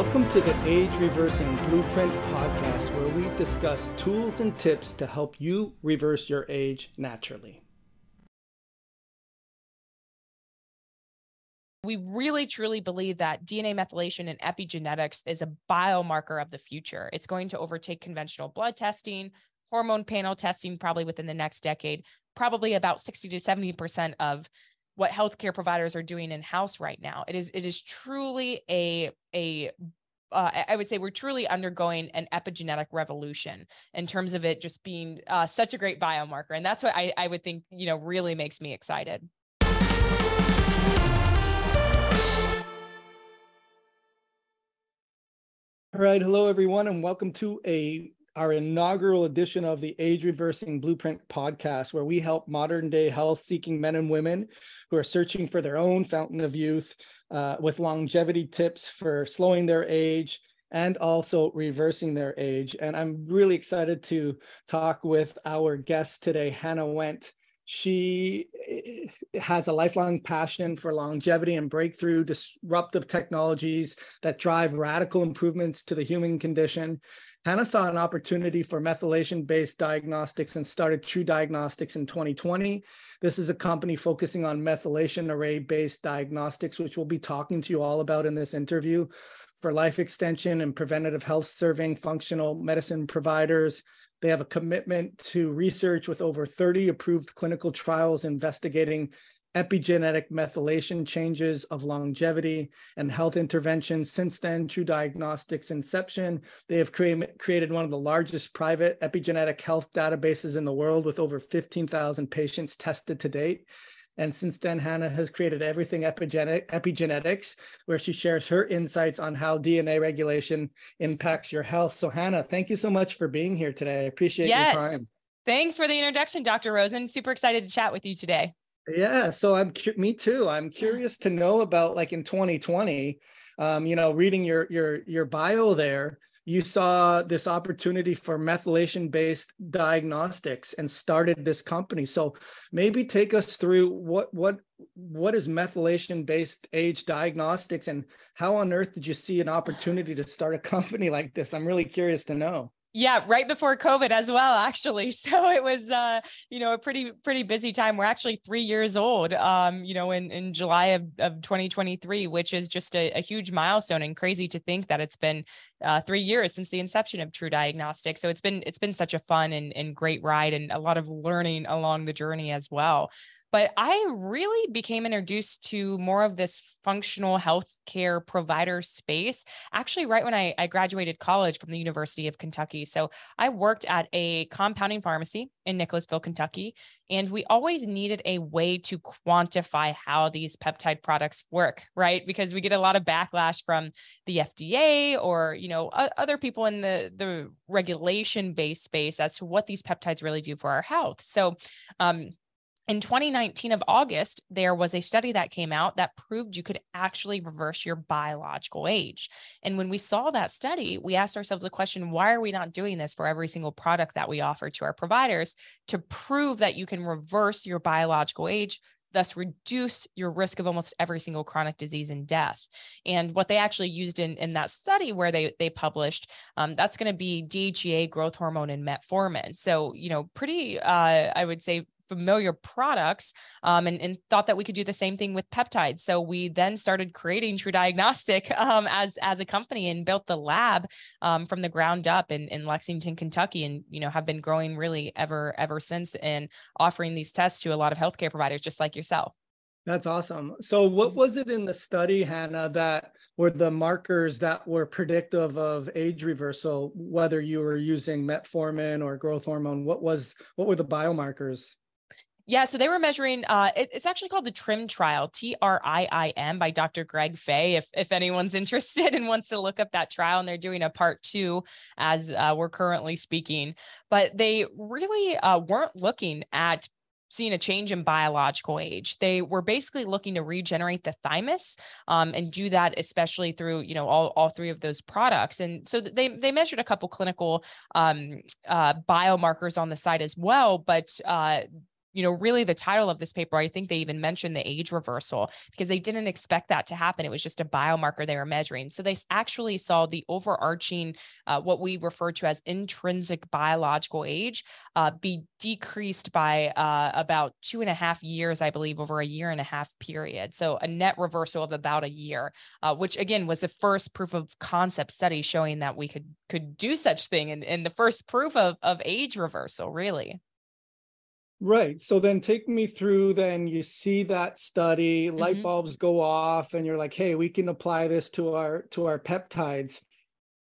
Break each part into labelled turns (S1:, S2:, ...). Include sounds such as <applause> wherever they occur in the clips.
S1: Welcome to the Age Reversing Blueprint podcast, where we discuss tools and tips to help you reverse your age naturally.
S2: We really truly believe that DNA methylation and epigenetics is a biomarker of the future. It's going to overtake conventional blood testing, hormone panel testing, probably within the next decade. Probably about 60 to 70% of what healthcare providers are doing in house right now. It is it is truly a a uh, I would say we're truly undergoing an epigenetic revolution in terms of it just being uh, such a great biomarker, and that's what I, I would think you know really makes me excited.
S1: All right, hello everyone, and welcome to a our inaugural edition of the Age Reversing Blueprint podcast, where we help modern day health seeking men and women who are searching for their own fountain of youth uh, with longevity tips for slowing their age and also reversing their age. And I'm really excited to talk with our guest today, Hannah Went. She eh, has a lifelong passion for longevity and breakthrough disruptive technologies that drive radical improvements to the human condition. Hannah saw an opportunity for methylation based diagnostics and started TruDiagnostics in 2020. This is a company focusing on methylation array based diagnostics, which we'll be talking to you all about in this interview for life extension and preventative health serving functional medicine providers. They have a commitment to research with over 30 approved clinical trials investigating epigenetic methylation changes of longevity and health interventions. Since then, TruDiagnostics inception, they have cre- created one of the largest private epigenetic health databases in the world with over 15,000 patients tested to date. And since then, Hannah has created everything epigenetic, epigenetics, where she shares her insights on how DNA regulation impacts your health. So, Hannah, thank you so much for being here today. I appreciate yes. your time.
S2: Thanks for the introduction, Dr. Rosen. Super excited to chat with you today.
S1: Yeah, so I'm me too. I'm curious to know about like in 2020, um, you know, reading your your your bio there, you saw this opportunity for methylation based diagnostics and started this company. So maybe take us through what what what is methylation based age diagnostics and how on earth did you see an opportunity to start a <laughs> company like this? I'm really curious to know.
S2: Yeah, right before COVID as well, actually. <laughs> So it was, uh, you know, a pretty pretty busy time. We're actually three years old, um, you know, in in July of, of 2023, which is just a, a huge milestone and crazy to think that it's been uh, three years since the inception of TruDiagnostics. So it's been it's been such a fun and, and great ride and a lot of learning along the journey as well. But I really became introduced to more of this functional healthcare provider space actually right when I, I graduated college from the University of Kentucky. So I worked at a compounding pharmacy in Nicholasville, Kentucky, and we always needed a way to quantify how these peptide products work, right? Because we get a lot of backlash from the FDA or you know other people in the the regulation based space as to what these peptides really do for our health. So um, in 2019 of August, there was a study that came out that proved you could actually reverse your biological age. And when we saw that study, we asked ourselves the question why are we not doing this for every single product that we offer to our providers to prove that you can reverse your biological age? Thus, reduce your risk of almost every single chronic disease and death. And what they actually used in, in that study where they, they published, um, that's going to be DHEA, growth hormone, and metformin. So, you know, pretty, uh, I would say, familiar products um, and, and, thought that we could do the same thing with peptides. So we then started creating TruDiagnostic <laughs> um, as as a company and built the lab um, from the ground up in, in Lexington, Kentucky, and you know have been growing really ever ever since and offering these tests to a lot of healthcare providers just like yourself.
S1: That's awesome. So, what mm-hmm. was it in the study, Hannah, that were the markers that were predictive of age reversal, whether you were using metformin or growth hormone? What was what were the biomarkers?
S2: Yeah, so they were measuring. Uh, it, it's actually called the TRIIM trial, T R I I M, by Dr. Greg Fahy. If if anyone's <laughs> interested and wants to look up that trial, and they're doing a part two as uh, we're currently speaking, but they really uh, weren't looking at seeing a change in biological age. They were basically looking to regenerate the thymus um, and do that especially through you know all, all three of those products. And so they they measured a couple clinical um, uh, biomarkers on the side as well, but uh, you know, really the title of this paper, I think they even mentioned the age reversal because they didn't expect that to happen. It was just a biomarker they were measuring. So they actually saw the overarching, uh, what we refer to as intrinsic biological age, uh, be decreased by uh, about two and a half years, I believe, over a year and a half period. So a net reversal of about a year, uh, which again was the first proof of concept study showing that we could could do such thing and, and the first proof of, of age reversal, really.
S1: Right. So then take me through then you see that study, mm-hmm. light bulbs go off and you're like, "Hey, we can apply this to our to our peptides."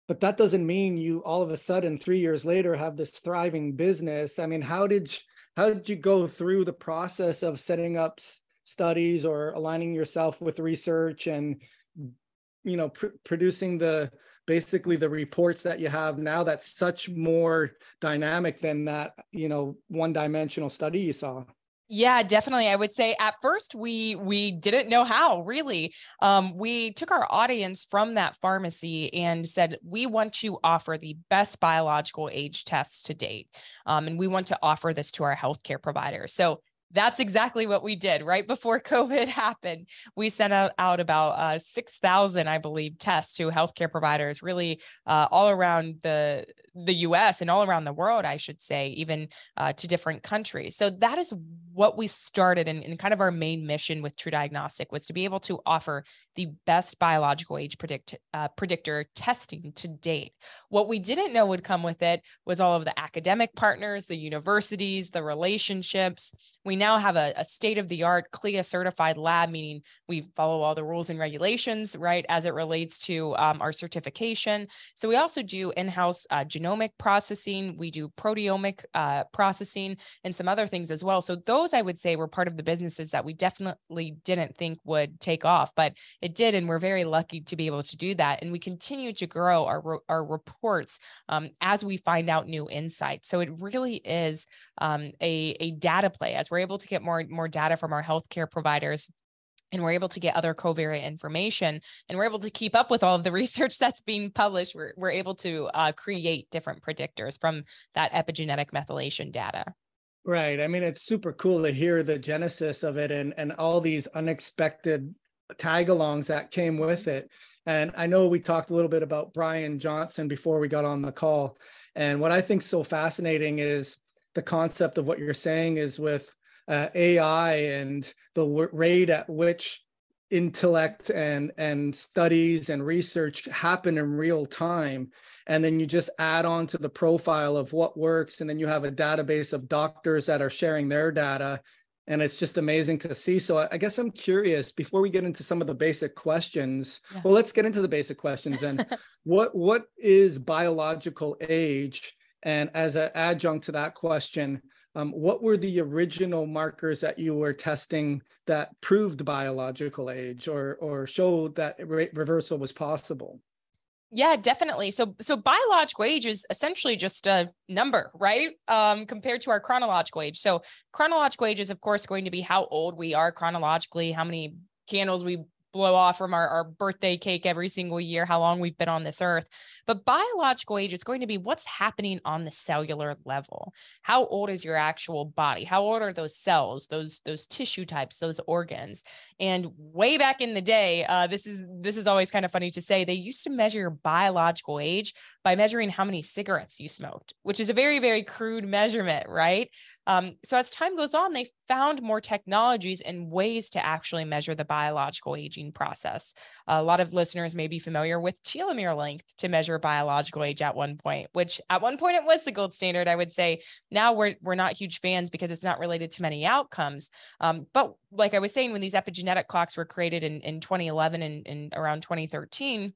S1: But that doesn't mean you all of a sudden 3 years later have this thriving business. I mean, how did how did you go through the process of setting up studies or aligning yourself with research and you know pr- producing the basically the reports that you have now that's such more dynamic than that you know one dimensional study you saw
S2: yeah, definitely. I would say at first we we didn't know how really. Um, we took our audience from that pharmacy and said we want to offer the best biological age tests to date, um, and we want to offer this to our healthcare providers. So that's exactly what we did right before <laughs> COVID happened. We sent out, out about uh, 6,000, I believe, tests to healthcare providers, really uh, all around the the US and all around the world, I should say, even uh, to different countries. So that is what we started and, and, kind of our main mission with TruDiagnostic was to be able to offer the best biological age predict, uh, predictor testing to date. What we didn't know would come with it was all of the academic partners, the universities, the relationships. We now have a, a state of the art CLIA certified lab, meaning we follow all the rules and regulations, right, as it relates to um, our certification. So we also do in house uh, genomic processing, we do proteomic uh, processing, and some other things as well. So those I would say were part of the businesses that we definitely didn't think would take off, but it did, and we're very lucky to be able to do that. And we continue to grow our our reports um, as we find out new insights. So it really is um, a a data play as we're able to get more more data from our healthcare providers and we're able to get other covariate information and we're able to keep up with all of the <laughs> research that's being published we're, we're able to uh, create different predictors from that epigenetic methylation data.
S1: Right i mean it's super cool to hear the genesis of it and and all these unexpected tag-alongs that came with it. And i know we talked a little bit about brian johnson before we got on the call and what i think so fascinating is the concept of what you're saying is with uh, AI and the rate at which intellect and and studies and research happen in real time. And then you just add on to the profile of what works and then you have a database of doctors that are sharing their data. And it's just amazing to see. So i guess i'm curious before we get into some of the basic questions yeah. well let's get into the basic questions and <laughs> what what is biological age? And as an adjunct to that question um, what were the original markers that you were testing that proved biological age or or showed that re- reversal was possible?
S2: Yeah, definitely. So so biological age is essentially just a number, right? Um, compared to our chronological age. So chronological age is of course going to be how old we are chronologically, how many candles we blow off from our, our birthday cake every single year, how long we've been on this earth. But biological age is going to be what's happening on the cellular level. How old is your actual body? How old are those cells, those those tissue types, those organs? And way back in the day, uh, this is this is always kind of funny to say. They used to measure your biological age by measuring how many cigarettes you smoked, which is a very very crude measurement, right? Um, so as time goes on, they found more technologies and ways to actually measure the biological aging process. A lot of listeners may be familiar with telomere length to measure biological age at one point, which at one point it was the gold standard. I would say now we're we're not huge fans because it's not related to many outcomes. Um, but like I was saying, when these epigenetic clocks were created in, in 2011 and, and around 2013,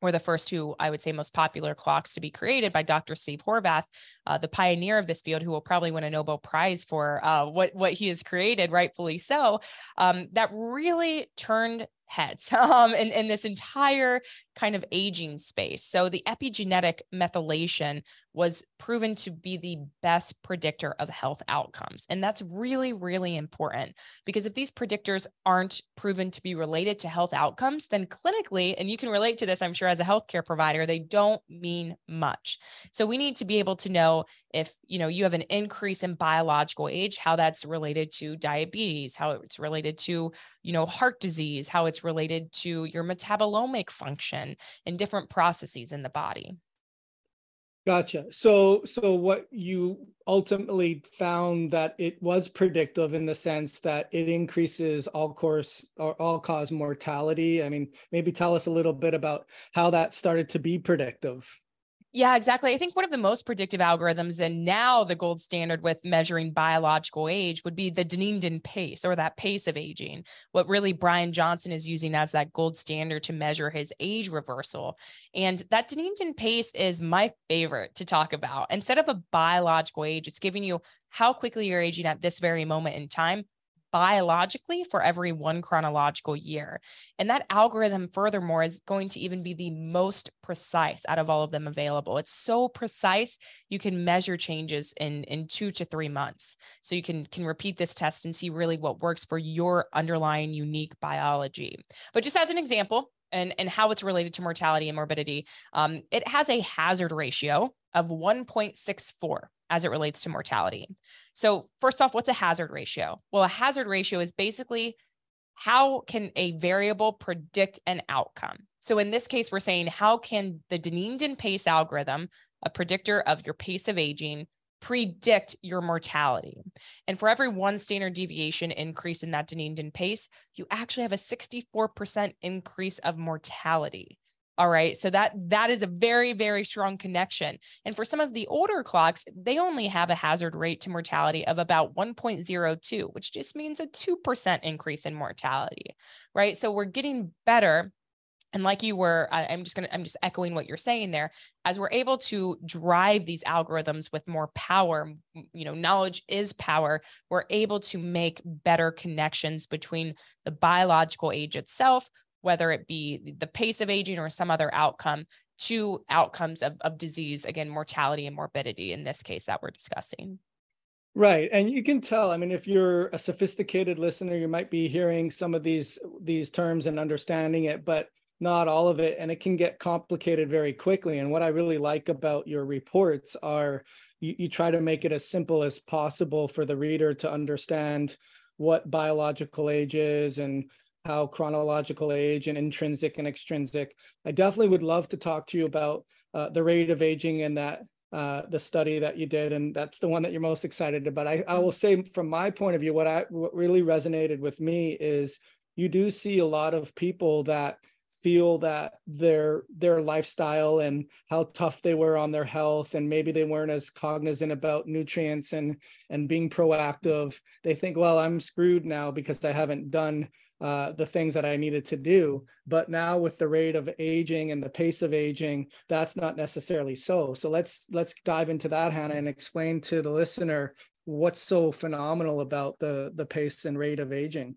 S2: were the first two, I would say, most popular clocks to be created by Dr. Steve Horvath, uh, the pioneer of this field, who will probably win a Nobel Prize for uh, what what he has created, rightfully so. Um, that really turned heads <laughs> um, in, in this entire kind of aging space. So the epigenetic methylation was proven to be the best predictor of health outcomes. And that's really, really important because if these predictors aren't proven to be related to health outcomes, then clinically, and you can relate to this, I'm sure, as a healthcare provider, they don't mean much. So we need to be able to know if you know you have an increase in biological age, how that's related to diabetes, how it's related to you know heart disease, how it's related to your metabolomic function and different processes in the body.
S1: Gotcha. So, so what you ultimately found that it was predictive in the sense that it increases all course or all cause mortality. I mean, maybe tell us a little bit about how that started to be predictive.
S2: Yeah, exactly. I think one of the most predictive algorithms, and now the gold standard with measuring biological age, would be the Dunedin pace or that pace of aging. What really Brian Johnson is using as that gold standard to measure his age reversal. And that Dunedin pace is my favorite to talk about. Instead of a biological age, it's giving you how quickly you're aging at this very moment in time biologically for every one chronological year. And that algorithm, furthermore, is going to even be the most precise out of all of them available. It's so precise, you can measure changes in, in two to three months. So you can, can repeat this test and see really what works for your underlying unique biology. But just as an example, and, and how it's related to mortality and morbidity, um, it has a hazard ratio of 1.64 as it relates to mortality. So, first off, what's a hazard ratio? Well, a hazard ratio is basically how can a variable predict an outcome? So, in this case, we're saying how can the Dunedin pace algorithm, a predictor of your pace of aging, predict your mortality. And for every one standard deviation increase in that Dunedin pace, you actually have a 64% increase of mortality. All right. So that that is a very, very strong connection. And for some of the older clocks, they only have a hazard rate to mortality of about 1.02, which just means a 2% increase in mortality. Right. So we're getting better. And like you were, I'm just gonna, I'm just echoing what you're saying there. As we're able to drive these algorithms with more power, you know, knowledge is power. We're able to make better connections between the biological age itself whether it be the pace of aging or some other outcome to outcomes of, of disease, again, mortality and morbidity in this case that we're discussing.
S1: Right. And you can tell, I mean, if you're a sophisticated listener, you might be hearing some of these these terms and understanding it, but not all of it. And it can get complicated very quickly. And what I really like about your reports are you, you try to make it as simple as possible for the reader to understand what biological age is and how chronological age and intrinsic and extrinsic. I definitely would love to talk to you about uh, the rate of aging and that uh, the study that you did, and that's the one that you're most excited about. I, I will say, from my point of view, what I what really resonated with me is you do see a lot of people that feel that their their lifestyle and how tough they were on their health and maybe they weren't as cognizant about nutrients and and being proactive they think well i'm screwed now because i haven't done uh, the things that I needed to do. But now with the rate of aging and the pace of aging, that's not necessarily so. So let's let's dive into that, Hannah, and explain to the listener what's so phenomenal about the the pace and rate of aging.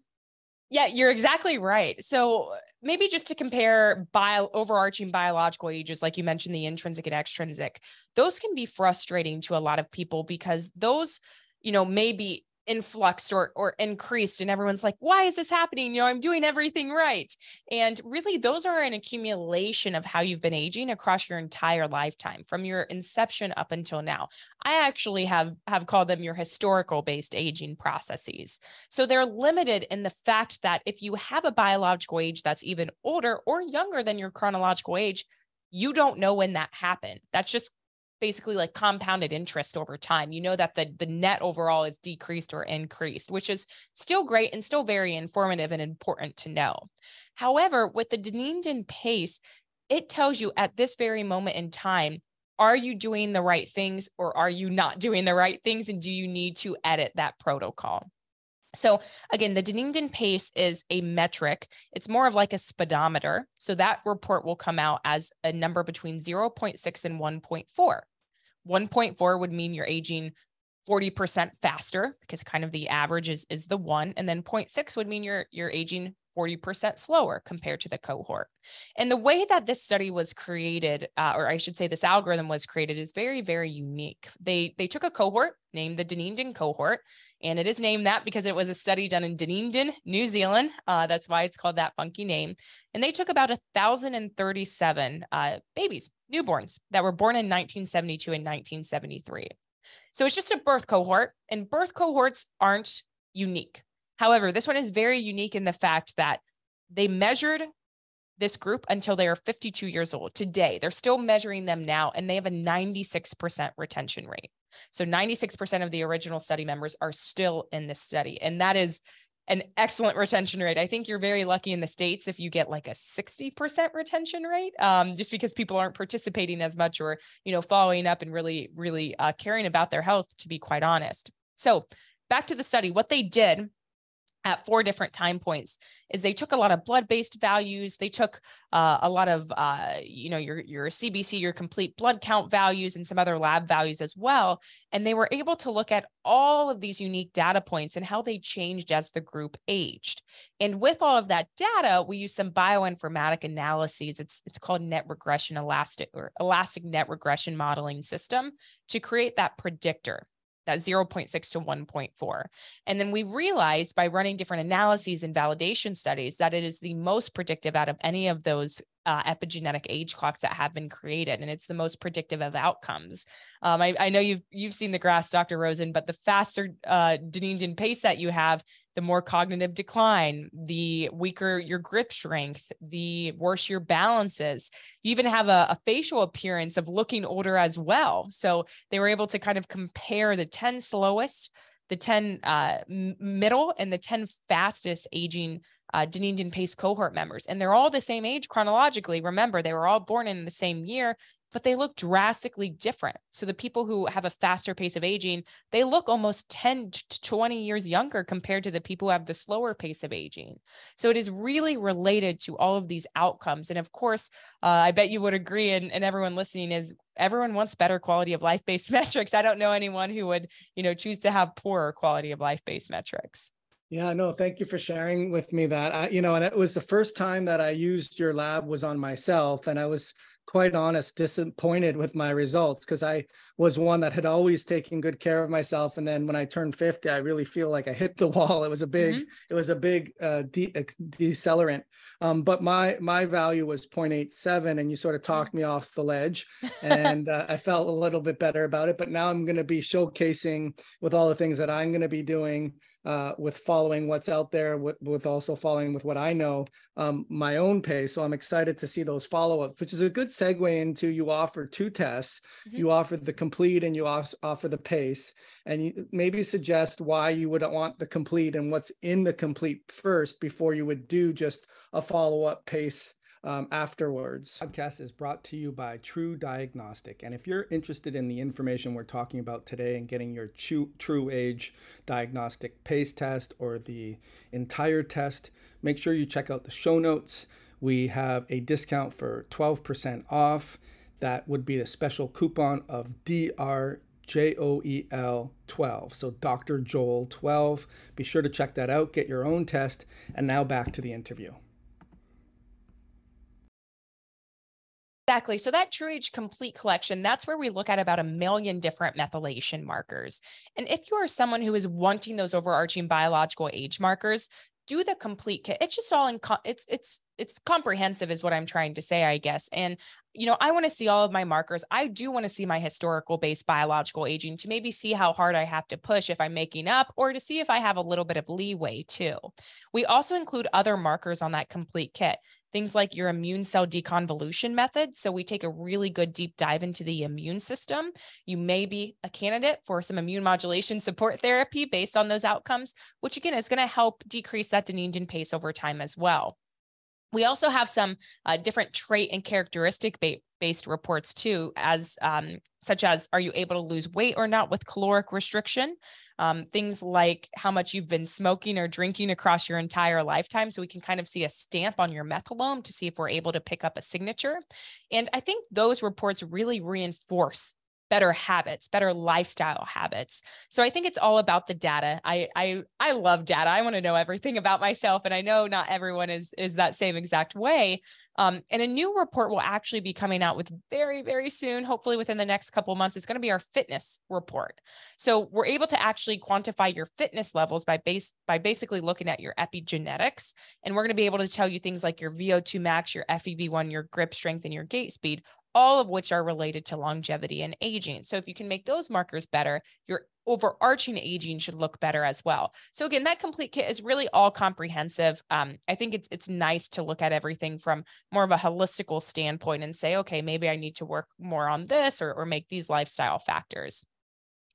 S2: Yeah, you're exactly right. So maybe just to compare bio overarching biological ages, like you mentioned, the intrinsic and extrinsic, those can be frustrating to a lot of people because those, you know, may be influxed or or increased and everyone's like why is this happening? You know i'm doing everything right. And really those are an accumulation of how you've been aging across your entire lifetime from your inception up until now. I actually have have called them your historical based aging processes. So they're limited in the fact that if you have a biological age that's even older or younger than your chronological age you don't know when that happened. That's just basically like compounded interest over time. You know that the the net overall is decreased or increased, which is still great and still very informative and important to know. However, with the Dunedin pace, it tells you at this very moment in time, are you doing the right things or are you not <laughs> doing the right things and do you need to edit that protocol? So again, the Dunedin pace is a metric. It's more of like a speedometer. So that report will come out as a number between 0.6 and 1.4. 1.4 would mean you're aging 40% faster because kind of the average is, is the one. And then 0.6 would mean you're you're aging 40% slower compared to the cohort. And the way that this study was created, uh, or I should say this algorithm was created, is very, very unique. They, they took a cohort named the Dunedin cohort, and it is named that because it was a study done in Dunedin, New Zealand. Uh, that's why it's called that funky name. And they took about 1,037 uh, babies, newborns, that were born in 1972 and 1973. So it's just a birth cohort, and birth cohorts aren't unique. However, this one is very unique in the fact that they measured this group until they are 52 years old. Today, they're still measuring them now, and they have a 96% retention rate. So 96% of the original study members are still in this study. And that is an excellent retention rate. I think you're very lucky in the States if you get like a 60% retention rate, um, just because people aren't participating as much or, you know, following up and really, really uh, caring about their health, to be quite honest. So back to the study, what they did at four different time points is they took a lot of blood-based values. They took uh, a lot of uh, you know your your cbc your complete blood count values and some other lab values as well. And they were able to look at all of these unique data points and how they changed as the group aged. And with all of that data we use some bioinformatic analyses. It's it's called net regression elastic or elastic net regression modeling system to create that predictor that 0.6 to 1.4. And then we realized by running different analyses and validation studies that it is the most predictive out of any of those uh, epigenetic age clocks that have been created, and it's the most predictive of outcomes. Um, I, I, know you've you've seen the graphs, Dr. Rosen, but the faster uh, Dunedin pace that you have, the more cognitive decline, the weaker your grip strength, the worse your balance is. You even have a, a facial appearance of looking older as well. So they were able to kind of compare the 10 slowest the 10 uh, middle and the 10 fastest aging uh, Dunedin Pace cohort members. And they're all the same age chronologically. Remember, they were all born in the same year, but they look drastically different. So the people who have a faster pace of aging, they look almost 10 to 20 years younger compared to the people who have the slower pace of aging. So it is really related to all of these outcomes. And of course, uh, I bet you would agree, and, and everyone listening is everyone wants better quality of life based <laughs> metrics. I don't know anyone who would, you know, choose to have poorer quality of life based metrics.
S1: Yeah, no, thank you for sharing with me that. I, you know, and it was the first time that I used your lab was on myself, and I was quite honest, disappointed with my results because I was one that had always taken good care of myself. And then when I turned 50, I really feel like I hit the <laughs> wall. It was a big, mm-hmm. it was a big uh, de- decelerant. Um, but my my value was 0.87, and you sort of mm-hmm. talked me off the ledge, <laughs> and uh, I felt a little bit better about it. But now I'm going to be showcasing with all the things that I'm going to be doing uh, with following what's out there, with, with also following with what I know, um, my own pace. So I'm excited to see those follow ups, which is a good segue into you offer two tests. Mm-hmm. You offer the complete and you offer the pace, and you maybe suggest why you would want the complete and what's in the complete first before you would do just a follow up pace um, afterwards. Podcast is brought to you by TruDiagnostic. And if you're interested in the information we're talking about today and getting your true, true age diagnostic pace test or the entire test, make sure you check out the show notes. We have a discount for 12% off. That would be a special coupon of DR J O E L 12. So Dr. Joel 12. Be sure to check that out, get your own test. And now back to the interview.
S2: Exactly. So that TruAge Complete collection, that's where we look at about a million different methylation markers. And if you are someone who is wanting those overarching biological age markers, do the complete kit. It's just all in it's it's it's comprehensive is what I'm trying to say, I guess. And you know, I want to see all of my markers. I do want to see my historical based biological aging to maybe see how hard I have to push if I'm making up or to see if I have a little bit of leeway too. We also include other markers on that complete kit things like your immune cell deconvolution method. So we take a really good deep dive into the immune system. You may be a candidate for some immune modulation <laughs> support therapy based on those outcomes, which again is going to help decrease that Dunedin pace over time as well. We also have some uh, different trait and characteristic ba- based reports too, as um, such as are you able to lose weight or not with caloric restriction? Um, things like how much you've been smoking or drinking across your entire lifetime. So we can kind of see a stamp on your methylome to see if we're able to pick up a signature. And I think those reports really reinforce better habits, better lifestyle habits. So I think it's all about the data. I I I love data. I want to know everything about myself and I know not everyone is is that same exact way. Um, and a new report will actually be coming out with very very soon, hopefully within the next couple months. It's going to be our fitness report. So we're able to actually quantify your fitness levels by base by basically looking at your epigenetics and we're going to be able to tell you things like your VO2 max, your FEV1, your grip strength and your gait speed all of which are related to longevity and aging. So if you can make those markers better, your overarching aging should look better as well. So again, that complete kit is really all comprehensive. Um, I think it's it's nice to look at everything from more of a holistical standpoint and say, okay, maybe I need to work more on this or, or make these lifestyle factors.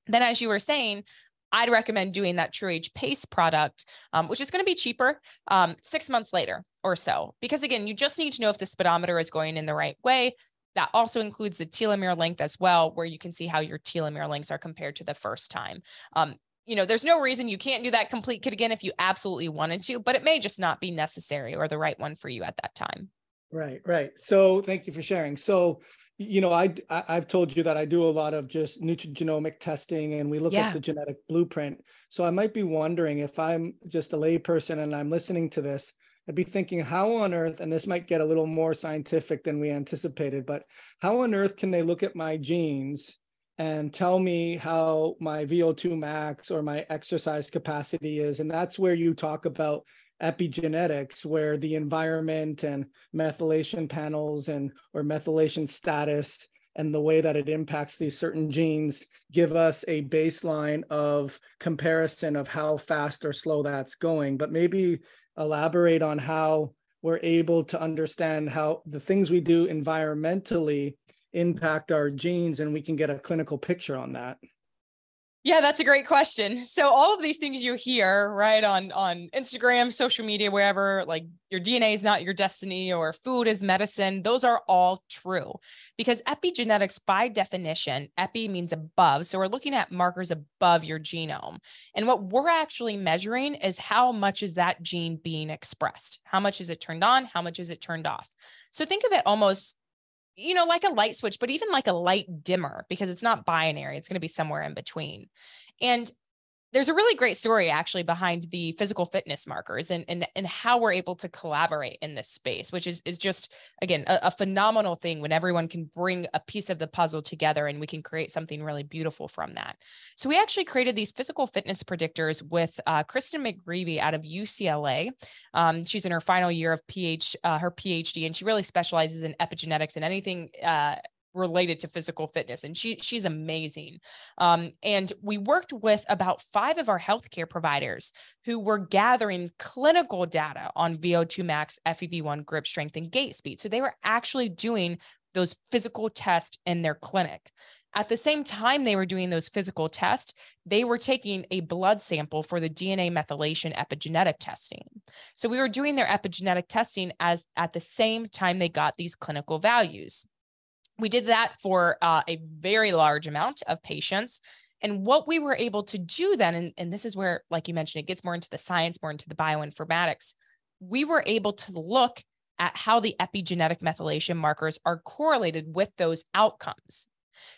S2: Then, as you were saying, I'd recommend doing that TruAge Pace product, um, which is going to be cheaper um, six months later or so. Because again, you just need to know if the speedometer is going in the right way. That also includes the telomere length as well, where you can see how your telomere lengths are compared to the first time. Um, you know, there's no reason you can't do that complete kit again if you absolutely wanted to, but it may just not be necessary or the right one for you at that time.
S1: Right, right. So thank you for sharing. So, you know, I, I have told you that I do a lot of just nutrigenomic testing, and we look yeah. at the genetic blueprint. So I might be wondering if I'm just a layperson and I'm listening to this, I'd be thinking, how on earth, and this might get a little more scientific than we anticipated, but how on earth can they look at my genes and tell me how my VO2 max or my exercise capacity is? And that's where you talk about epigenetics, where the environment and methylation panels and or methylation status and the way that it impacts these certain genes give us a baseline of comparison of how fast or slow that's going. But maybe elaborate on how we're able to understand how the things we do environmentally impact our genes and we can get a clinical picture on that
S2: yeah, that's a great question. <laughs> So all of these things you hear, right, on on Instagram, social media, wherever, like your DNA is not your destiny or food is medicine, those are all true. Because epigenetics by definition, epi means above. So we're looking at markers above your genome. And what we're actually measuring is how much is that gene being expressed? How much is it turned on? How much is it turned off? So think of it almost you know, like a light switch, but even like a light dimmer because it's not binary. It's going to be somewhere in between. And there's a really great story actually behind the physical fitness markers and, and, and how we're able to collaborate in this space, which is, is just, again, a, a, phenomenal thing when everyone can bring a piece of the puzzle together and we can create something really beautiful from that. So we actually created these physical fitness predictors with uh, Kristen McGreevy out of UCLA. Um, she's in her final year of PH, uh, her PhD, and she really specializes in epigenetics and anything uh, related to physical fitness and she she's amazing. Um, and we worked with about five of our healthcare providers who were gathering clinical data on vo2 max fev1 grip strength and gait speed. So they were actually doing those physical tests in their clinic. At the same time they were doing those physical tests, they were taking a blood sample for the DNA methylation epigenetic testing. So we were doing their epigenetic testing as at the same time they got these clinical values we did that for uh, a very large amount of patients. And what we were able to do then, and, and this is where, like you mentioned, it gets more into the science, more into the bioinformatics, we were able to look at how the epigenetic methylation markers are correlated with those outcomes.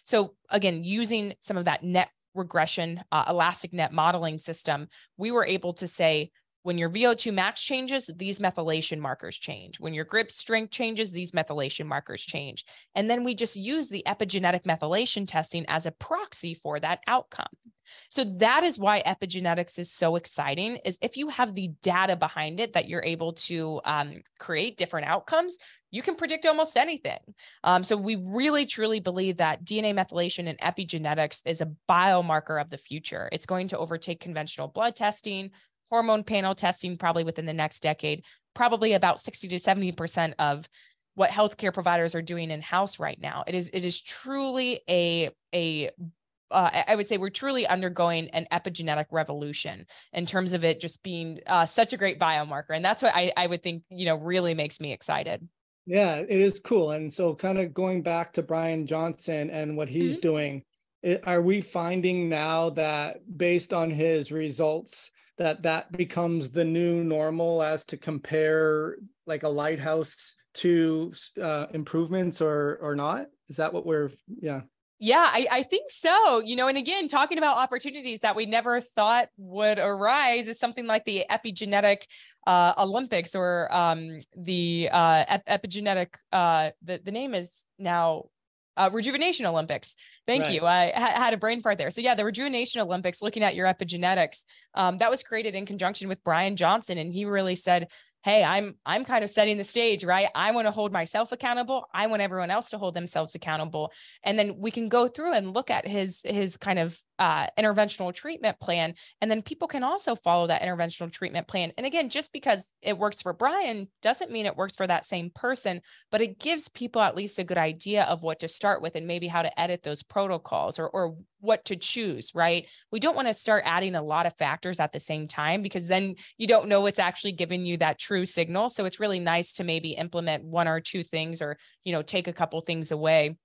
S2: So, again, using some of that net regression, uh, elastic net modeling system, we were able to say, when your VO2 max changes, these methylation markers change. When your grip strength changes, these methylation markers change. And then we just use the epigenetic methylation testing as a proxy for that outcome. So that is why epigenetics is so exciting is if you have the data behind it that you're able to um, create different outcomes, you can predict almost anything. Um, so we really truly believe that DNA methylation and epigenetics is a biomarker of the future. It's going to overtake conventional blood testing, hormone panel testing probably within the next decade, probably about 60 to 70% of what healthcare providers are doing in house right now. It is it is truly a a uh, I would say we're truly undergoing an epigenetic revolution in terms of it just being uh, such a great biomarker, and that's what I, I would think you know really makes me excited.
S1: Yeah, it is cool, and so kind of going back to Brian Johnson and what he's mm-hmm. doing, it, are we finding now that based on his results that that becomes the new normal as to compare like a lighthouse to uh, improvements or or not is that what we're yeah
S2: Yeah, I, I think so. You know, and again, talking about opportunities that we never thought would arise is something like the epigenetic uh, Olympics or um, the uh, ep- epigenetic. Uh, the the name is now uh, Rejuvenation Olympics. Thank right. you. I ha- had a brain fart there. So yeah, the Rejuvenation Olympics, looking at your epigenetics, um, that was created in conjunction with Brian Johnson, and he really said, hey i'm i'm kind of setting the stage right i want to hold myself accountable i want everyone else to hold themselves accountable and then we can go through and look at his his kind of uh, interventional treatment plan and then people can also follow that interventional treatment plan and again just because it works for brian doesn't mean it works for that same person but it gives people at least a good idea of what to start with and maybe how to edit those protocols or or what to choose, right? We don't want to start adding a lot of factors at the same time because then you don't know what's actually giving you that true signal. So it's really nice to maybe implement one or two things or, you know, take a couple things away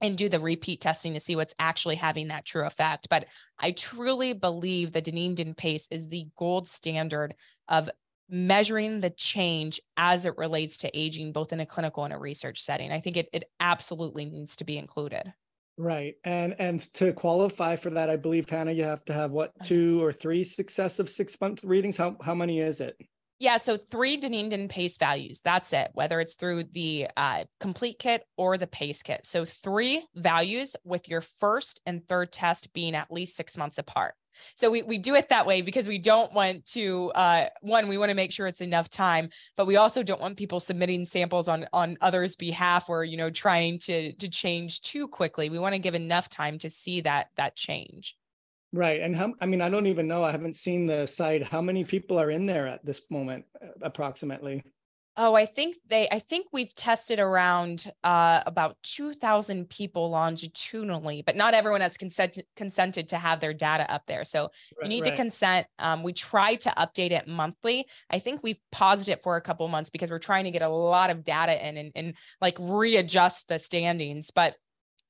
S2: and do the repeat testing to see what's actually having that true effect. But I truly believe the Dunedin pace is the gold standard of measuring the change as it relates to aging, both in a clinical and a research setting. I think it, it absolutely needs to be included.
S1: Right. And and to qualify for that, I believe Hannah, you have to have what uh-huh. two or three successive six month readings. How how many is it?
S2: Yeah, so three Dunedin pace values. That's it, whether it's through the uh, complete kit or the pace kit. So three values with your first and third test being at least six months apart. So we, we do it that way because we don't want to, uh, one, we want to make sure it's enough time, but we also don't want people submitting samples on, on others' behalf or, you know, trying to, to change too quickly. We want to give enough time to see that, that change.
S1: Right. And how, I mean, I don't even know, I haven't seen the site. How many people are in there at this moment, approximately?
S2: Oh, I think they, I think we've tested around uh, about 2,000 people longitudinally, but not everyone has consent, consented to have their data up there. So right, you need right. to consent. Um, we try to update it monthly. I think we've paused it for a couple months because we're trying to get a lot of data in and, and like readjust the standings. But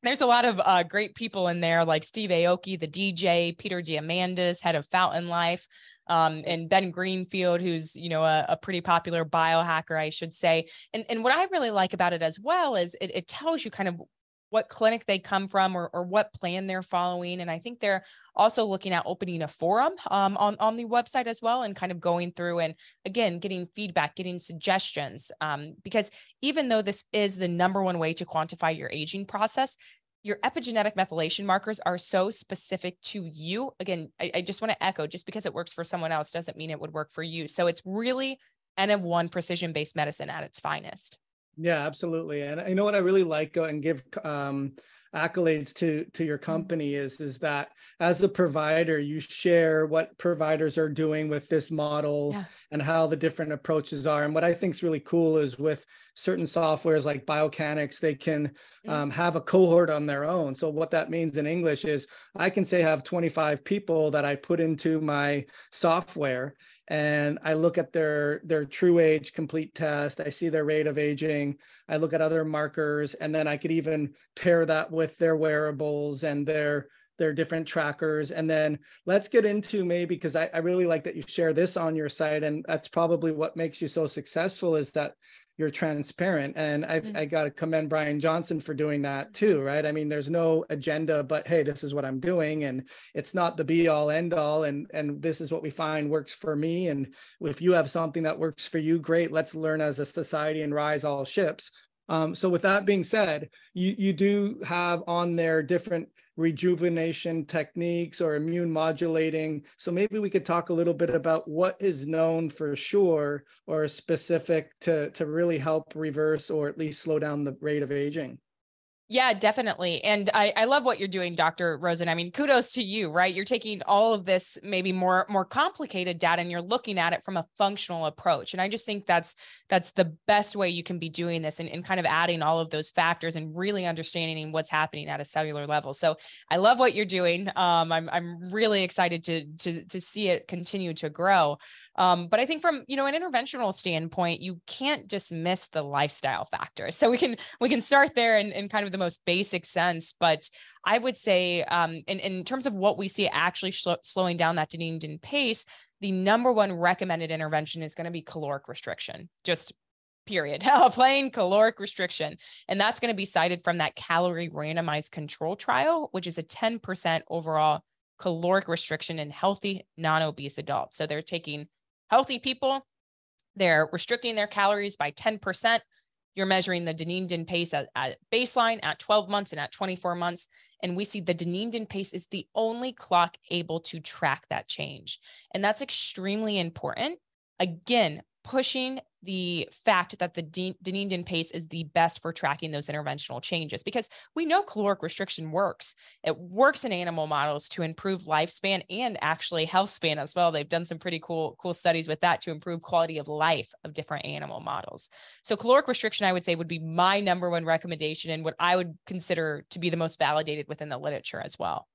S2: there's a lot of uh, great people in there, like Steve Aoki, the DJ, Peter Diamandis, head of Fountain Life, um, and Ben Greenfield, who's you know a, a, pretty popular biohacker, I should say. And and what I really like about it as well is it, it tells you kind of what clinic they come from or, or what plan they're following. And I think they're also looking at opening a forum um, on, on the website as well and kind of going through and again, getting feedback, getting suggestions. Um, because even though this is the number one way to quantify your aging process, your epigenetic methylation markers are so specific to you. Again, I, I just want to echo just because it works for someone else doesn't mean it would work for you. So it's really N of one precision based medicine at its finest.
S1: Yeah, absolutely. And you know what I really like and give um, accolades to to your mm-hmm. company is is that as a provider you share what providers are doing with this model yeah. and how the different approaches are and what i think is really cool is with certain softwares like Biocanics they can um, have a cohort on their own so what that means in english is i can say have 25 people that i put into my software and I look at their their true age complete test. I see their rate of aging. I look at other markers, and then I could even pair that with their wearables and their their different trackers. And then let's get into maybe because I, I really like that you share this on your site, and that's probably what makes you so successful is that you're transparent and i mm-hmm. i got to commend brian johnson for doing that too right? I mean there's no agenda but hey this is what i'm doing and it's not the be all end all and and this is what we find works for me and if you have something that works for you great let's learn as a society and rise all ships um, so with that being said you you do have on there different rejuvenation techniques or immune modulating. So maybe we could talk a little bit about what is known for sure or specific to, to really help reverse or at least slow down the rate of aging.
S2: Yeah, definitely. And I, I love what you're doing, Dr. Rosen. I mean, kudos to you, right? You're taking all of this maybe more more complicated data and you're looking at it from a functional approach. And I just think that's that's the best way you can be doing this and, and kind of adding all of those factors and really understanding what's happening at a cellular level. So I love what you're doing. Um, I'm I'm really excited to to to see it continue to grow. Um, but I think from you know an interventional standpoint, you can't dismiss the lifestyle factor. So we can we can start there and, in kind of the most basic sense. But I would say, um, in in terms of what we see actually slowing down that Dunedin pace, the number one recommended intervention is going to be caloric restriction. Just period, <laughs> plain caloric restriction. And that's going to be cited from that CALERIE randomized control trial, which is a 10% overall caloric restriction in healthy non obese adults. So they're taking healthy people, they're restricting their calories by 10%. You're measuring the Dunedin pace at, at, baseline at 12 months and at 24 months. And we see the Dunedin pace is the only clock able to track that change. And that's extremely important. Again, pushing the fact that the Dunedin pace is the best for tracking those interventional changes because we know caloric restriction works. It works in animal models to improve lifespan and actually health span as well. They've done some pretty cool cool studies with that to improve quality of life of different animal models. So caloric restriction I would say would be my number one recommendation and what I would consider to be the most validated within the literature as well.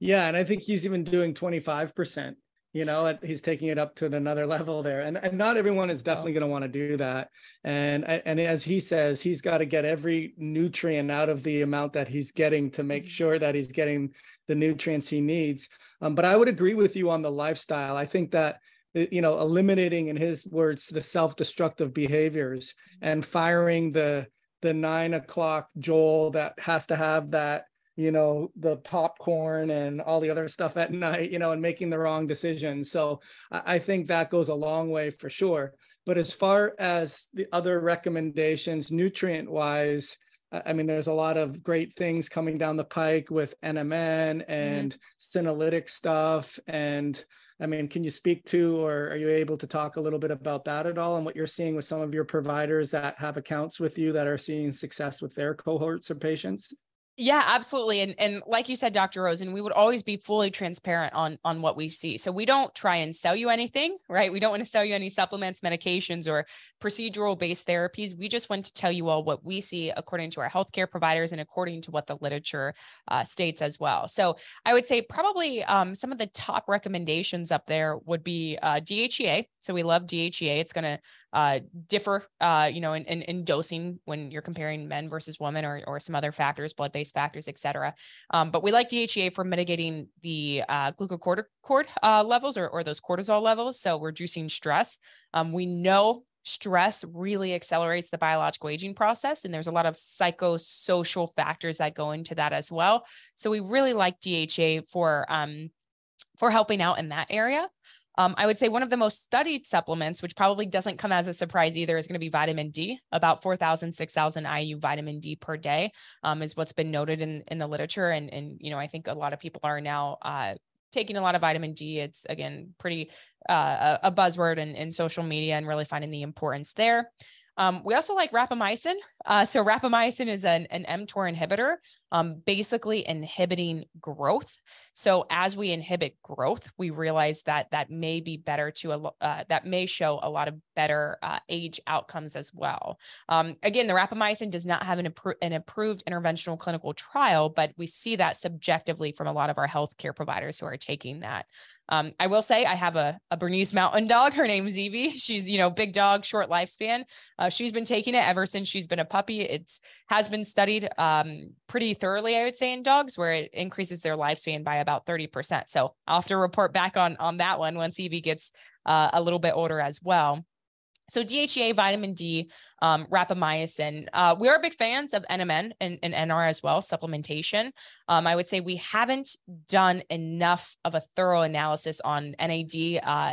S1: Yeah, and I think he's even doing 25% you know he's taking it up to another level there. And, and not everyone is definitely going to want to do that. And and as he says he's got to get every nutrient out of the amount that he's getting to make mm-hmm. sure that he's getting the nutrients he needs. Um, but i would agree with you on the lifestyle. I think that uh, you know eliminating in his words the self-destructive behaviors mm-hmm. and firing the the nine o'clock joel that has to have that you know the popcorn and all the other stuff at night you know and making the wrong decisions so i think that goes a long way for sure. But as far as the other recommendations nutrient wise i mean there's a lot of great things coming down the pike with nmn and mm-hmm. stuff. And i mean can you speak to or are you able to talk a little bit about that at all and what you're seeing with some of your providers that have accounts with you that are seeing success with their cohorts or patients
S2: yeah, absolutely. And and like you said, Dr. Rosen, we would always be fully transparent on on what we see. So we don't try and sell you anything, right? We don't want to sell you any supplements, medications, or procedural based therapies. We just want to tell you all what we see according to our healthcare providers and according to what the literature uh, states as well. So I would say probably um, some of the top recommendations up there would be uh, DHEA. So we love DHEA. It's going to uh, differ, uh, you know, in, in, in, dosing when you're comparing men versus women or, or some other factors, blood-based factors, et cetera. Um, but we like DHEA for mitigating the uh, glucocorticoid uh, levels or, or those cortisol levels. So reducing stress. Um, we know stress really accelerates the biological aging process and there's a lot of psychosocial factors that go into that as well so we really like DHEA for um, for helping out in that area um, I would say one of the most studied supplements, which probably doesn't come as a surprise either, is going to be vitamin D. About 4,000, 6,000 IU vitamin D per day um, is what's been noted in, in the literature. And, and, you know, I think a lot of people are now uh, taking a lot of vitamin D. It's, again, pretty uh, a buzzword in, in social media and really finding the importance there. Um, we also like rapamycin. Uh, so rapamycin is an, an mTOR inhibitor, um, basically inhibiting growth. So as we inhibit growth, we realize that that may be better to uh, that may show a lot of better uh, age outcomes as well. Um, again, the rapamycin does not have an, appro- an approved interventional clinical trial, but we see that subjectively from a lot of our healthcare providers who are taking that. Um, I will say I have a, a Bernese mountain dog. Her name's Evie. She's, you know, big dog, short lifespan. Uh, she's been taking it ever since she's been a puppy. It's has been studied um, pretty thoroughly, I would say, in dogs where it increases their lifespan by about 30%. So I'll have to report back on, on that one once Evie gets uh, a little bit older as well. So DHEA, vitamin D, um, rapamycin. Uh, we are big fans of NMN and, and NR as well, supplementation. Um, I would say we haven't done enough of a thorough analysis on NAD uh,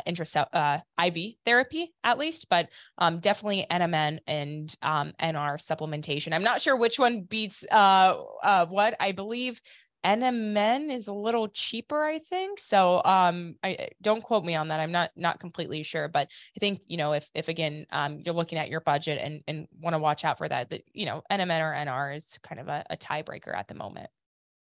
S2: uh, IV therapy, at least, but um, definitely NMN and um, NR supplementation. I'm not sure which one beats uh, uh, what. I believe NMN is a little cheaper, I think. So um, I don't quote me on that. I'm not not completely sure, but I think you know if if again um, you're looking at your budget and and want to watch out for that, that you know NMN or NR is kind of a, a tiebreaker at the moment.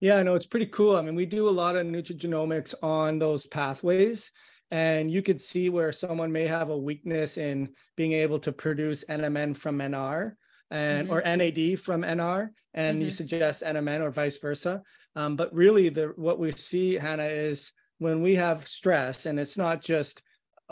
S1: Yeah, no, it's pretty cool. I mean, we do a lot of nutrigenomics on those pathways, and you could see where someone may have a weakness in being able to produce NMN from NR and mm-hmm. or NAD from NR, and mm-hmm. you suggest NMN or vice versa. Um, but really, the what we see, Hannah, is when we have stress, and it's not just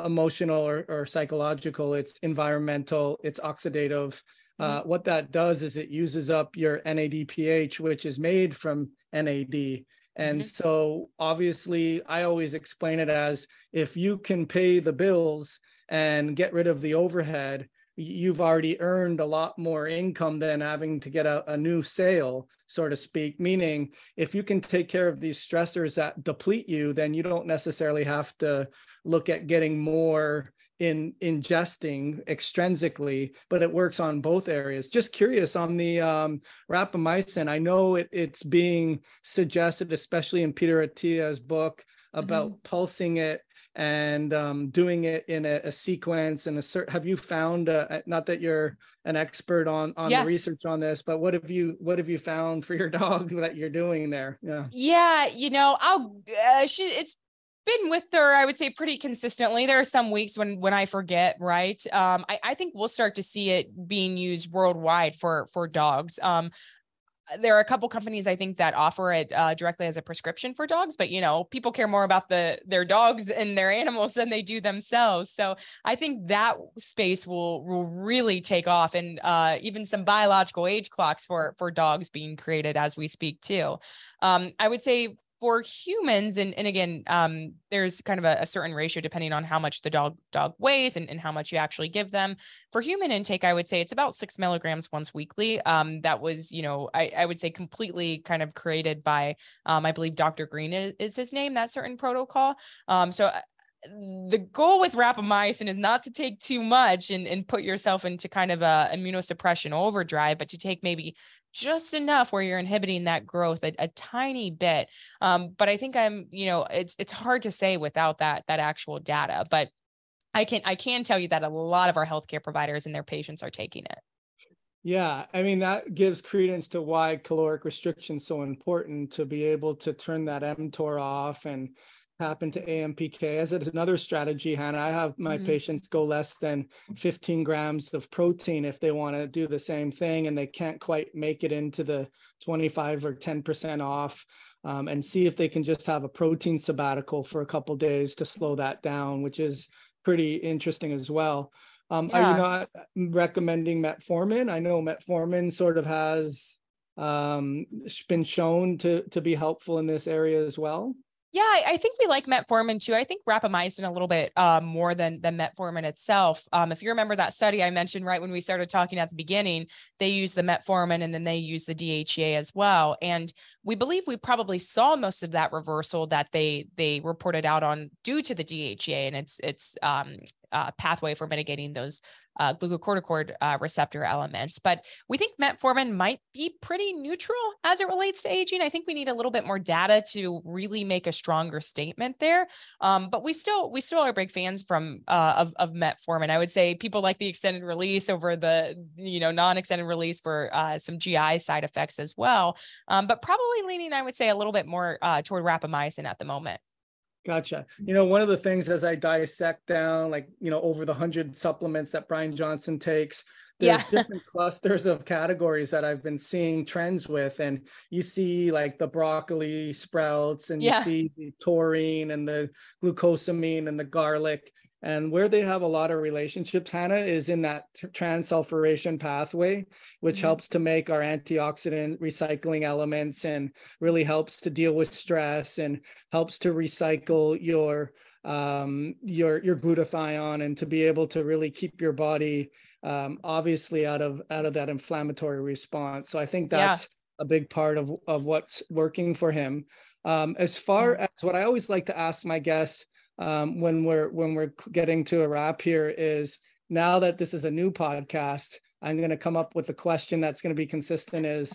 S1: emotional or, or psychological; it's environmental, it's oxidative. Uh, mm-hmm. what that does is it uses up your NADPH, which is made from NAD. And mm-hmm. so, obviously, I always explain it as if you can pay the bills and get rid of the overhead, you've already earned a lot more income than having to get a, a new sale, so to speak. Meaning, if you can take care of these stressors that deplete you, then you don't necessarily have to look at getting more in ingesting extrinsically, but it works on both areas. Just curious on the um, rapamycin. I know it, it's being suggested, especially in Peter Attia's book, about mm-hmm. pulsing it and um, doing it in a, a, sequence and a certain have you found uh, not that you're an expert on on yeah. the research on this but what have you what have you found for your <laughs> dog that you're doing there
S2: yeah yeah you know i'll uh, she it's been with her, I would say, pretty consistently. There are some weeks when when I forget, right? Um, I, I think we'll start to see it being used worldwide for for dogs. Um, there are a couple companies I think that offer it uh, directly as a prescription for dogs, but you know, people care more about the their dogs <laughs> and their animals than they do themselves. So I think that space will will really take off, and uh, even some biological age clocks for for dogs being created as we speak too. Um, I would say for humans and, and again um, there's kind of a, a, certain ratio depending on how much the dog dog weighs and, and how much you actually give them. For human intake i would say it's about six milligrams once weekly. Um, that was you know I, I would say completely kind of created by um, i believe dr green is, is, his name that certain protocol. Um, so uh, the goal with rapamycin is not to take too much and, and put yourself into kind of a immunosuppression overdrive, but to take maybe just enough where you're inhibiting that growth a, a tiny bit. Um, but I think I'm, you know, it's it's hard to say without that that actual data. But I can I can tell you that a lot of our healthcare providers and their patients are taking it.
S1: Yeah, I mean that gives credence to why caloric restriction is so important to be able to turn that mTOR off and happen to AMPK. As another strategy, Hannah, I have my mm-hmm. patients go less than 15 grams of protein if they want to do the same thing and they can't quite make it into the 25 or 10% off. Um, and see if they can just have a protein sabbatical for a couple days to slow that down, which is pretty interesting as well. Um, yeah. Are you not recommending metformin? I know metformin sort of has um, been shown to to be helpful in this area as well.
S2: Yeah, I, think we like metformin too. I think rapamycin a little bit uh, more than than metformin itself. Um, if you remember that study I mentioned right when we started talking at the beginning, they use the metformin and then they use the DHEA as well. And we believe we probably saw most of that reversal that they they reported out on due to the DHEA and its its um, uh, pathway for mitigating those uh, glucocorticoid uh, receptor elements. But we think metformin might be pretty neutral as it relates to aging. I think we need a little bit more data to really make a stronger statement there. Um, but we still we still are big fans from uh, of of metformin. I would say people like the extended release over the you know non-extended release for uh, some GI side effects as well. Um, but probably leaning, I would say, a little bit more uh, toward rapamycin at the moment.
S1: Gotcha. You know, one of the things as I dissect down, like, you know, over the hundred supplements that Bryan Johnson takes, there's yeah. <laughs> different clusters of categories that I've been seeing trends with. And you see like the broccoli sprouts and you see the taurine and the glucosamine and the garlic. And where they have a lot of relationships, Hannah, is in that transsulfuration pathway, which mm-hmm. helps to make our antioxidant recycling elements and really helps to deal with stress and helps to recycle your um, your your glutathione and to be able to really keep your body um, obviously out of out of that inflammatory response. So I think that's yeah. a big part of of what's working for him. Um, as far as what I always like to ask my guests um, when we're when we're getting to a wrap here is now that this is a new podcast i'm going to come up with a question that's going to be consistent is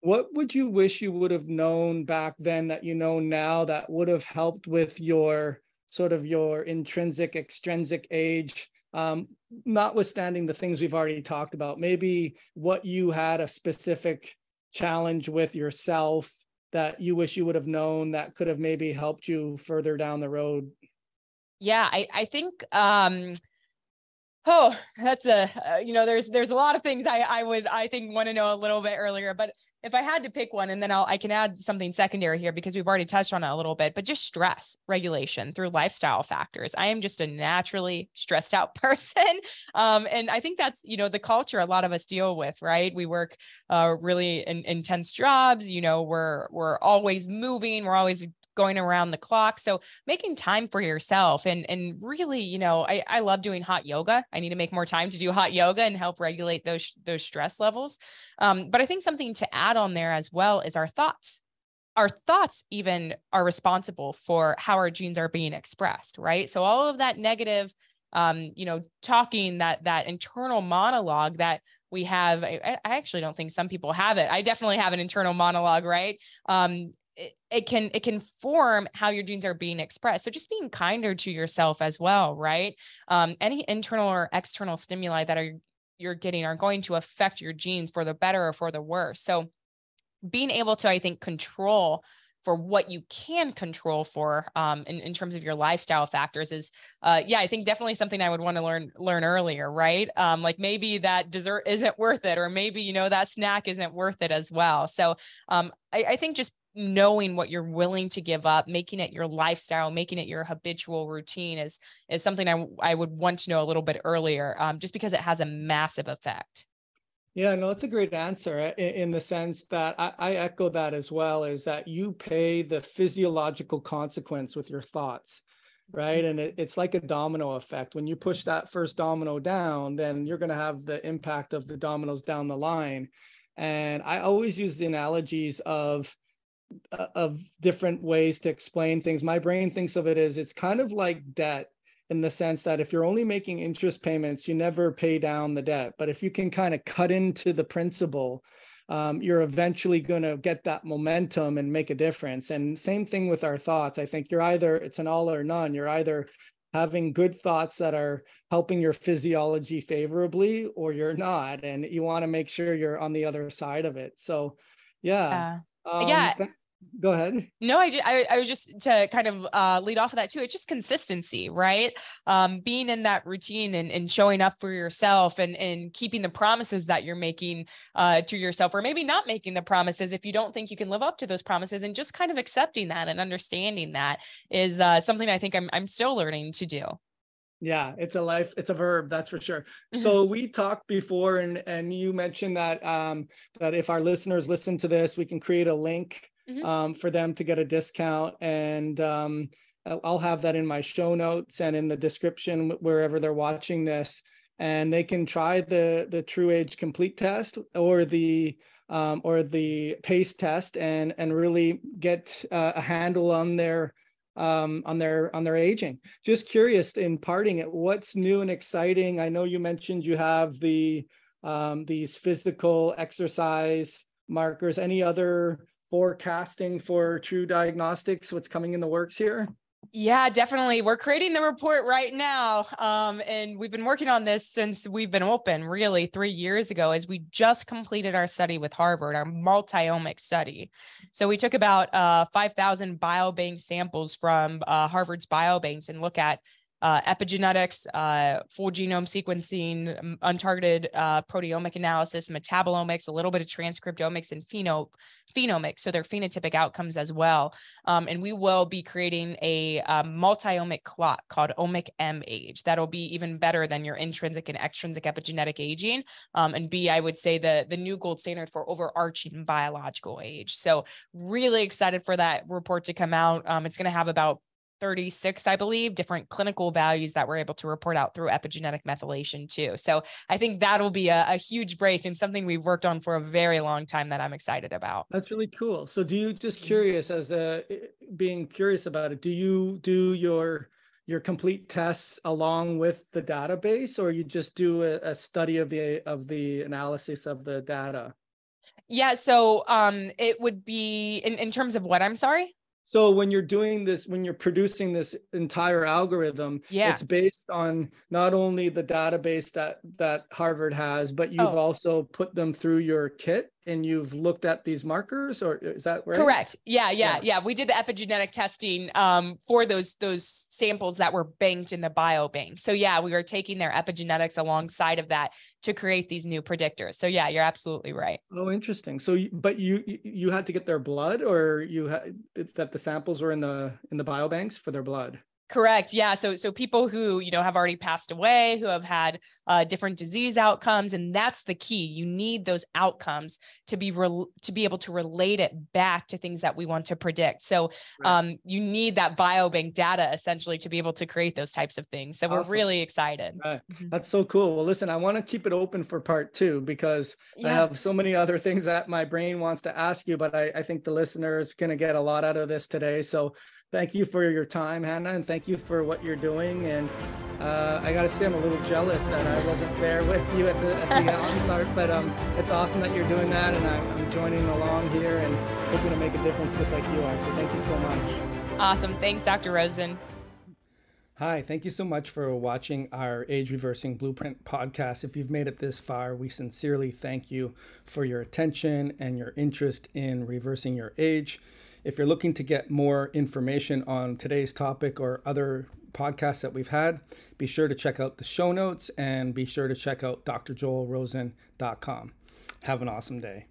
S1: what would you wish you would have known back then that you know now that would have helped with your sort of your intrinsic extrinsic age? Um, notwithstanding the things we've already talked about maybe what you had a specific challenge with yourself that you wish you would have known that could have maybe helped you further down the road
S2: yeah, I I think um oh that's a uh, you know there's there's a lot of things I I would I think want to know a little bit earlier, but if I had to pick one, and then I'll, I can add something secondary here because we've already touched on it a little bit, but just stress regulation through lifestyle factors. I am just a naturally stressed out <laughs> person. Um, and I think that's, you know, the culture a lot of us deal with, right? We work uh, really in, intense jobs, you know, we're, we're always moving, we're always going around the clock. So making time for yourself and and really, you know, I, I love doing hot yoga. I need to make more time to do hot yoga and help regulate those those stress levels. Um, but I think something to add on there as well is our thoughts our thoughts even are responsible for how our genes are being expressed right so all of that negative um, you know, talking that that internal monologue that we have. I, I, actually don't think some people have it. I definitely have an internal monologue, right? Um, it, can it can form how your genes are being expressed. So just being kinder to yourself as well, right? Um, any internal or external stimuli that are you're getting are going to affect your genes for the better or for the worse. So being able to, I think, control for what you can control for um, in, in terms of your lifestyle factors is uh, yeah i think definitely something i would want to learn learn earlier right um, like maybe that dessert <laughs> isn't worth it or maybe you know that snack isn't worth it as well so um, I, I think just knowing what you're willing to give up making it your lifestyle making it your habitual routine is is something i, I would want to know a little bit earlier um, just because it has a massive effect
S1: yeah, no, it's a great answer in, in the sense that I, I, echo that as well is that you pay the physiological consequence with your thoughts, right? And it, it's like a domino effect. When you push that first domino down, then you're going to have the impact of the dominoes down the line. And I always use the analogies of of different ways to explain things. My brain thinks of it as it's kind of like debt in the sense that if you're only making interest payments, you never pay down the debt. But if you can kind of cut into the principal, um, you're eventually going to get that momentum and make a difference. And same thing with our thoughts. I think you're either, it's an all or none. You're either having good thoughts that are helping your physiology favorably or you're not. And you want to make sure you're on the other side of it. So, yeah.
S2: Yeah. Um, yeah.
S1: Go ahead.
S2: No I, I, I was just to kind of uh, lead off of that too it's just consistency right? Um, being in that routine and, and showing up for yourself and and keeping the promises that you're making uh, to yourself or maybe not making the promises if you don't think you can live up to those promises and just kind of accepting that and understanding that is uh, something i think i'm, I'm still learning to do
S1: yeah it's a life it's a verb that's for sure so we talked before and and you mentioned that um that if our listeners listen to this we can create a link mm-hmm. um, for them to get a discount. And um, I'll have that in my show notes and in the description wherever they're watching this. And they can try the the TruAge Complete test or the um, or the pace test and and really get uh, a handle on their um, on their on their aging. Just curious in parting it, what's new and exciting? I know you mentioned you have the um, these physical exercise markers. Any other forecasting for TruDiagnostics what's coming in the works here
S2: yeah definitely. We're creating the report right now um, and we've been working on this since we've been open really three years ago as we just completed our study with harvard our multi-omic study. So we took about uh, 5000 biobank samples from uh, harvard's biobank and look at uh, epigenetics, uh, full genome sequencing, untargeted uh, proteomic analysis, metabolomics, a little bit of transcriptomics, and pheno- phenomics, so their phenotypic outcomes as well. Um, and we will be creating a um, multi-omic clock called Omic M Age. That'll be even better than your intrinsic and extrinsic epigenetic aging, um, and be, I would say, the the new gold standard for overarching biological age. So really excited for that report to come out. Um, it's going to have about 36, I believe, different clinical values that we're able to report out through epigenetic methylation too. So I think that'll be a, a, huge break and something we've worked on for a very long time that I'm excited about.
S1: That's really cool. So do you just mm-hmm. curious as a being curious about it, do you do your your complete tests along with the database or you just do a, a study of the of the analysis of the data?
S2: Yeah, so um it would be in, in terms of what I'm sorry?
S1: So when you're doing this, when you're producing this entire algorithm, yeah. it's based on not only the database that that Harvard has, but you've oh. also put them through your kit and you've looked at these markers or is that right?
S2: Correct. Yeah, yeah, yeah. yeah. We did the epigenetic testing um, for those those samples that were banked in the biobank. So yeah, we were taking their epigenetics alongside of that to create these new predictors. So yeah, you're absolutely right.
S1: Oh, interesting. So but you you had to get their blood or you had that the samples were in the in the biobanks for their blood?
S2: Correct. Yeah. So so people who you know have already passed away, who have had uh, different disease outcomes, and that's the key. You need those outcomes to be re- to be able to relate it back to things that we want to predict. So right. um, you need that biobank data essentially to be able to create those types of things. So awesome. we're really excited.
S1: Right. Mm-hmm. That's so cool. Well, listen, I want to keep it open for part two because yeah. I have so many other things that my brain wants to ask you, but I, I think the listener is going to get a lot out of this today. So thank you for your time, Hannah, and thank you for what you're doing. And uh, I got to say, I'm a little jealous that I wasn't there <laughs> with you at the, at the <laughs> onstart, but um, it's awesome that you're doing that, and I'm, I'm joining along here and hoping to make a difference just like you are. So thank you so much.
S2: Awesome. Thanks, Dr. Rosen.
S1: Hi, thank you so much for watching our Age Reversing Blueprint podcast. If you've made it this far, we sincerely thank you for your attention and your interest in reversing your age. If you're looking to get more information on today's topic or other podcasts that we've had, be sure to check out the show notes and be sure to check out drjoelrosen.com. Have an awesome day.